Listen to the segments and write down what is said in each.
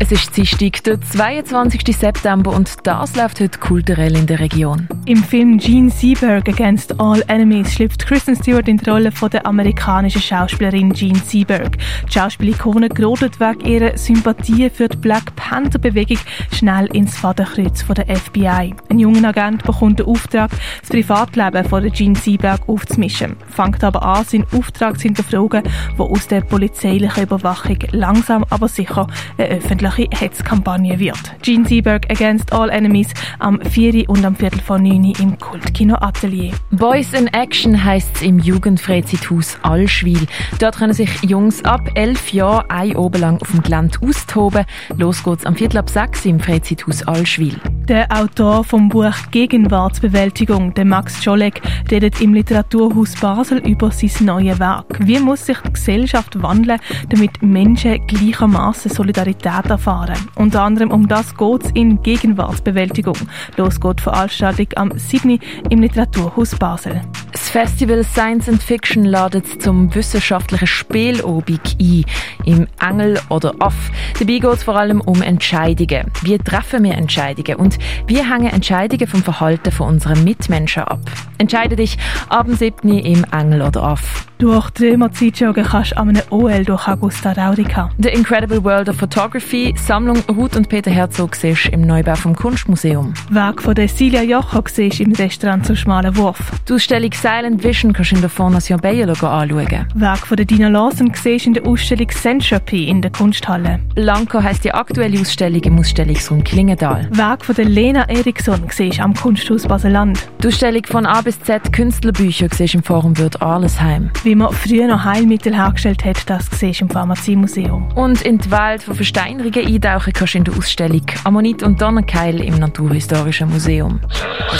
Es ist Dienstag, der 22. September und das läuft heute kulturell in der Region. Im Film Gene Seberg Against All Enemies schlüpft Kristen Stewart in die Rolle von der amerikanischen Schauspielerin Gene Seberg. Die Schauspielikone gerodet wegen ihrer Sympathie für die Black Panther Bewegung schnell ins Vaterkreuz von der FBI. Ein junger Agent bekommt den Auftrag, das Privatleben von der Gene Seberg aufzumischen, fängt aber an, seinen Auftrag zu hinterfragen, wo aus der polizeilichen Überwachung langsam aber sicher eine öffentliche öffentliche Hetzkampagne wird. Gene Seberg Against All Enemies am 4. und am Viertel vor 9 im Kultkino Atelier. Boys in Action heisst es im Jugendfreizeithaus Allschwil. Dort können sich Jungs ab 11 Jahren ein oben lang auf dem Gelände austoben. Los geht's am Viertel ab 6 im Freizeithaus Allschwil. Der Autor vom Buch Gegenwartsbewältigung, der Max Scholek, redet im Literaturhaus Basel über sein neues Werk. Wie muss sich die Gesellschaft wandeln, damit Menschen gleichermaßen Solidarität erfahren? Unter anderem um das geht es in Gegenwartsbewältigung. Los geht die Veranstaltung am 7. im Literaturhaus Basel. Das Festival Science and Fiction ladet zum wissenschaftlichen Spielobig ein, im Engel oder Off. Dabei geht es vor allem um Entscheidungen. Wie treffen wir Entscheidungen und wie hängen Entscheidungen vom Verhalten von unseren Mitmenschen ab? Entscheide dich ab dem 7. im Engel oder Off. Durch die Zeitjoggen kannst du an einem OL durch Augusta Raurica. The Incredible World of Photography, Sammlung Ruth und Peter Herzog siehst im Neubau vom Kunstmuseum. Werk von der Silja Jocho siehst im Restaurant zum Schmalen Wurf. Die Ausstellung Silent Vision kannst du in der Fondation Bayer anschauen. Werk von der Dina Lawson siehst in der Ausstellung Centropy in der Kunsthalle. Lanko heisst die aktuelle Ausstellung im Ausstellungsraum Klingendal. Werk von der Lena Eriksson siehst am Kunsthaus Baseland. Die Ausstellung von A bis Z Künstlerbücher siehst im Forum Wirt Arlesheim wie man früher noch Heilmittel hergestellt hat, das siehst im Pharmaziemuseum. Und in die Welt von Versteinerungen eintauchen kannst du in der Ausstellung Ammonit und Donnerkeil im Naturhistorischen Museum.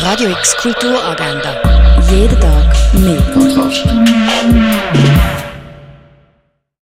Radio X Kulturagenda. Jeden Tag mehr. Kontrast.